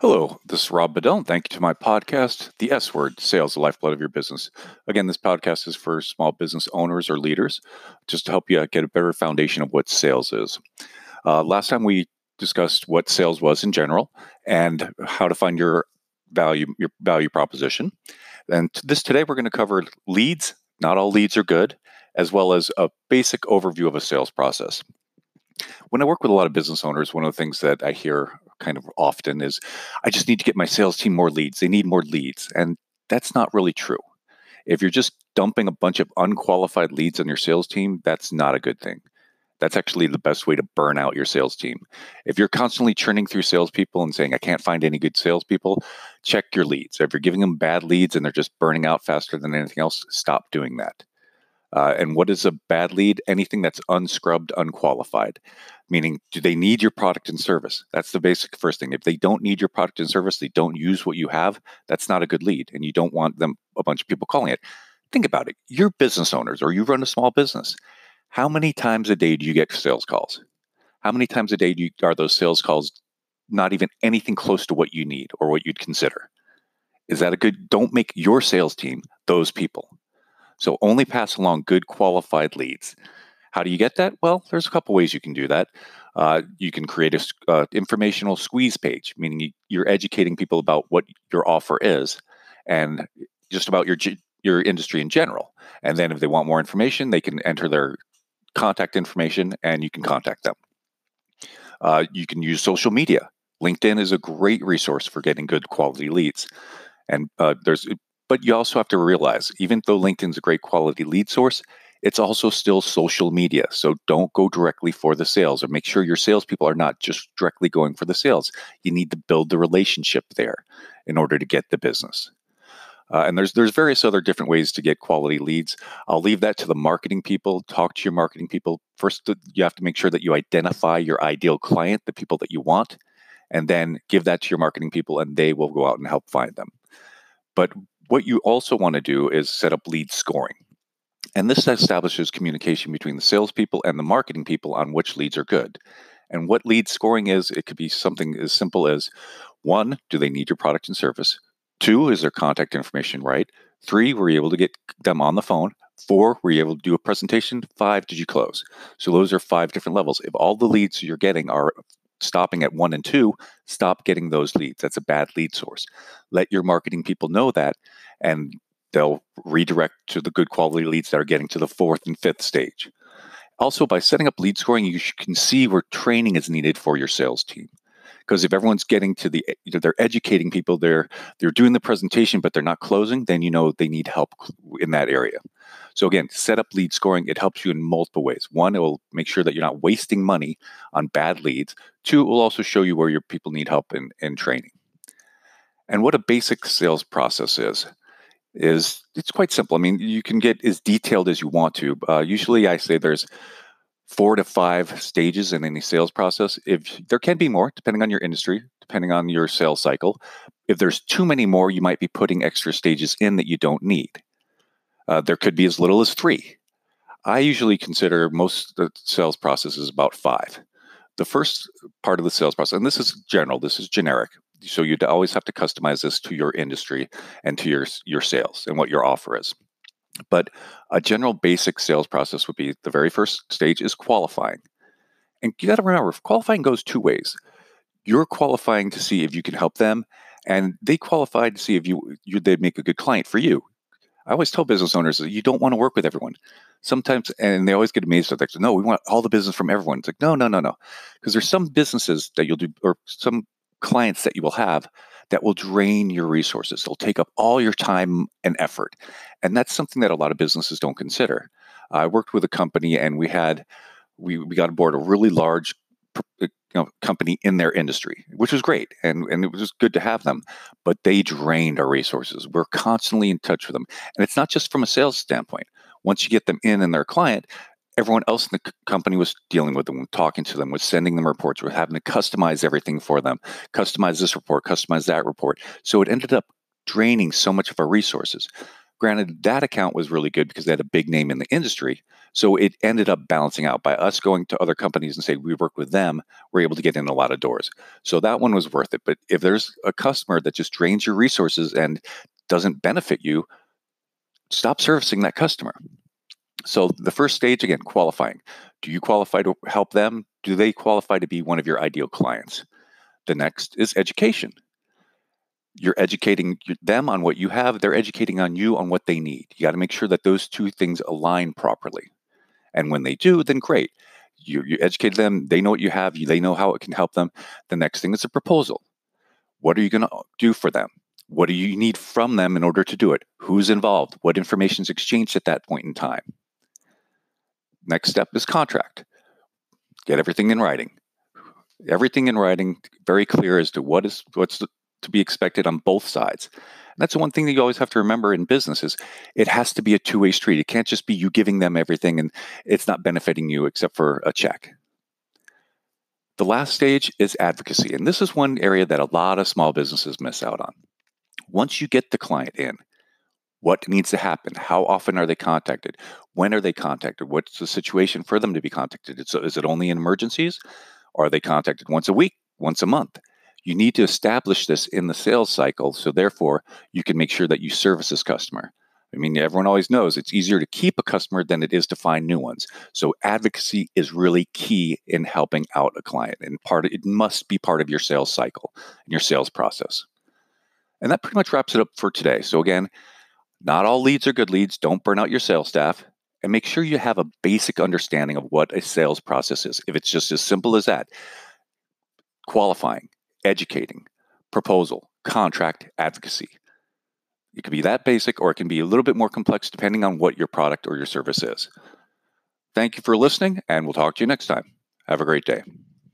Hello, this is Rob Bedell. Thank you to my podcast, The S Word Sales, the Lifeblood of Your Business. Again, this podcast is for small business owners or leaders just to help you get a better foundation of what sales is. Uh, last time we discussed what sales was in general and how to find your value your value proposition. And this today we're going to cover leads. Not all leads are good, as well as a basic overview of a sales process. When I work with a lot of business owners, one of the things that I hear kind of often is I just need to get my sales team more leads. They need more leads. And that's not really true. If you're just dumping a bunch of unqualified leads on your sales team, that's not a good thing. That's actually the best way to burn out your sales team. If you're constantly churning through salespeople and saying, I can't find any good salespeople, check your leads. If you're giving them bad leads and they're just burning out faster than anything else, stop doing that. Uh, and what is a bad lead? Anything that's unscrubbed, unqualified. Meaning, do they need your product and service? That's the basic first thing. If they don't need your product and service, they don't use what you have, that's not a good lead. And you don't want them, a bunch of people calling it. Think about it. You're business owners or you run a small business. How many times a day do you get sales calls? How many times a day do you, are those sales calls not even anything close to what you need or what you'd consider? Is that a good? Don't make your sales team those people. So only pass along good qualified leads. How do you get that? Well, there's a couple ways you can do that. Uh, you can create a uh, informational squeeze page, meaning you, are educating people about what your offer is and just about your your industry in general. And then if they want more information, they can enter their contact information and you can contact them. Uh, you can use social media. LinkedIn is a great resource for getting good quality leads. And uh, there's but you also have to realize, even though LinkedIn's a great quality lead source, it's also still social media. So don't go directly for the sales or make sure your salespeople are not just directly going for the sales. You need to build the relationship there in order to get the business. Uh, and there's there's various other different ways to get quality leads. I'll leave that to the marketing people. Talk to your marketing people. First, you have to make sure that you identify your ideal client, the people that you want, and then give that to your marketing people, and they will go out and help find them. But what you also want to do is set up lead scoring. And this establishes communication between the salespeople and the marketing people on which leads are good. And what lead scoring is, it could be something as simple as one, do they need your product and service? Two, is their contact information right? Three, were you able to get them on the phone? Four, were you able to do a presentation? Five, did you close? So those are five different levels. If all the leads you're getting are stopping at one and two, stop getting those leads. That's a bad lead source. Let your marketing people know that, and they'll redirect to the good quality leads that are getting to the fourth and fifth stage. Also, by setting up lead scoring, you can see where training is needed for your sales team. Because if everyone's getting to the, you know, they're educating people, they're they're doing the presentation, but they're not closing, then you know they need help in that area. So again, set up lead scoring. It helps you in multiple ways. One, it will make sure that you're not wasting money on bad leads. Two, it will also show you where your people need help in, in training. And what a basic sales process is, is it's quite simple. I mean, you can get as detailed as you want to. Uh, usually I say there's four to five stages in any sales process. If there can be more, depending on your industry, depending on your sales cycle. If there's too many more, you might be putting extra stages in that you don't need. Uh, there could be as little as three. I usually consider most the sales processes about five. The first part of the sales process, and this is general, this is generic. So you'd always have to customize this to your industry and to your your sales and what your offer is. But a general basic sales process would be the very first stage is qualifying. And you got to remember, qualifying goes two ways. You're qualifying to see if you can help them, and they qualify to see if you, you they'd make a good client for you. I always tell business owners you don't want to work with everyone. Sometimes, and they always get amazed at that. No, we want all the business from everyone. It's like, no, no, no, no. Because there's some businesses that you'll do, or some clients that you will have that will drain your resources. They'll take up all your time and effort. And that's something that a lot of businesses don't consider. I worked with a company and we had, we, we got aboard a really large uh, you know, company in their industry, which was great. And, and it was just good to have them, but they drained our resources. We're constantly in touch with them. And it's not just from a sales standpoint. Once you get them in and their client, everyone else in the company was dealing with them, talking to them, was sending them reports, was having to customize everything for them, customize this report, customize that report. So it ended up draining so much of our resources. Granted, that account was really good because they had a big name in the industry. So it ended up balancing out by us going to other companies and say we work with them, we're able to get in a lot of doors. So that one was worth it. But if there's a customer that just drains your resources and doesn't benefit you, stop servicing that customer. So the first stage again, qualifying. Do you qualify to help them? Do they qualify to be one of your ideal clients? The next is education you're educating them on what you have they're educating on you on what they need. You got to make sure that those two things align properly. And when they do then great. You, you educate them they know what you have they know how it can help them. The next thing is a proposal. What are you going to uh, do for them? What do you need from them in order to do it? Who's involved? What information is exchanged at that point in time? Next step is contract. Get everything in writing. Everything in writing very clear as to what is what's the, to be expected on both sides. And that's the one thing that you always have to remember in business is it has to be a two-way street. It can't just be you giving them everything and it's not benefiting you except for a check. The last stage is advocacy. And this is one area that a lot of small businesses miss out on. Once you get the client in, what needs to happen? How often are they contacted? When are they contacted? What's the situation for them to be contacted? Is it only in emergencies? Are they contacted once a week, once a month? You need to establish this in the sales cycle. So, therefore, you can make sure that you service this customer. I mean, everyone always knows it's easier to keep a customer than it is to find new ones. So, advocacy is really key in helping out a client, and part of, it must be part of your sales cycle and your sales process. And that pretty much wraps it up for today. So, again, not all leads are good leads. Don't burn out your sales staff and make sure you have a basic understanding of what a sales process is. If it's just as simple as that, qualifying, educating, proposal, contract, advocacy. It can be that basic or it can be a little bit more complex depending on what your product or your service is. Thank you for listening, and we'll talk to you next time. Have a great day.